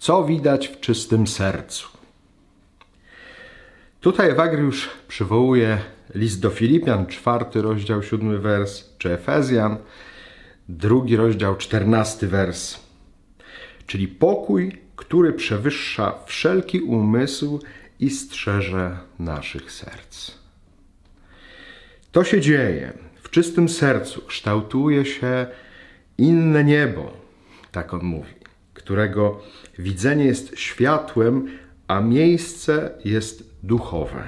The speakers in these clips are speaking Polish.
Co widać w czystym sercu? Tutaj Ewagriusz przywołuje list do Filipian, czwarty rozdział, siódmy wers, czy Efezjan, drugi rozdział, czternasty wers. Czyli pokój, który przewyższa wszelki umysł i strzeże naszych serc. To się dzieje. W czystym sercu kształtuje się inne niebo, tak on mówi, którego widzenie jest światłem, a miejsce jest duchowe.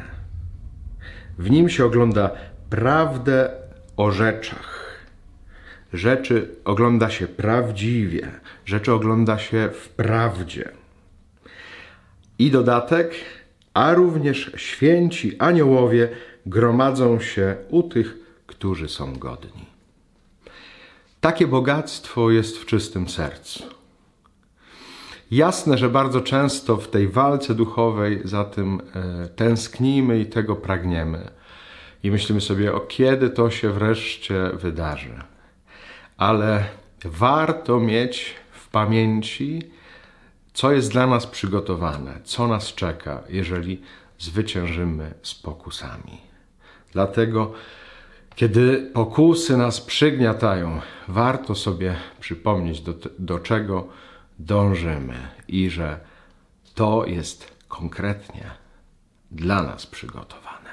W nim się ogląda prawdę o rzeczach. Rzeczy ogląda się prawdziwie, rzeczy ogląda się w prawdzie. I dodatek, a również święci aniołowie gromadzą się u tych, którzy są godni. Takie bogactwo jest w czystym sercu. Jasne, że bardzo często w tej walce duchowej za tym e, tęsknimy i tego pragniemy. I myślimy sobie, o kiedy to się wreszcie wydarzy. Ale warto mieć w pamięci, co jest dla nas przygotowane, co nas czeka, jeżeli zwyciężymy z pokusami. Dlatego, kiedy pokusy nas przygniatają, warto sobie przypomnieć, do, do czego dążymy i że to jest konkretnie dla nas przygotowane.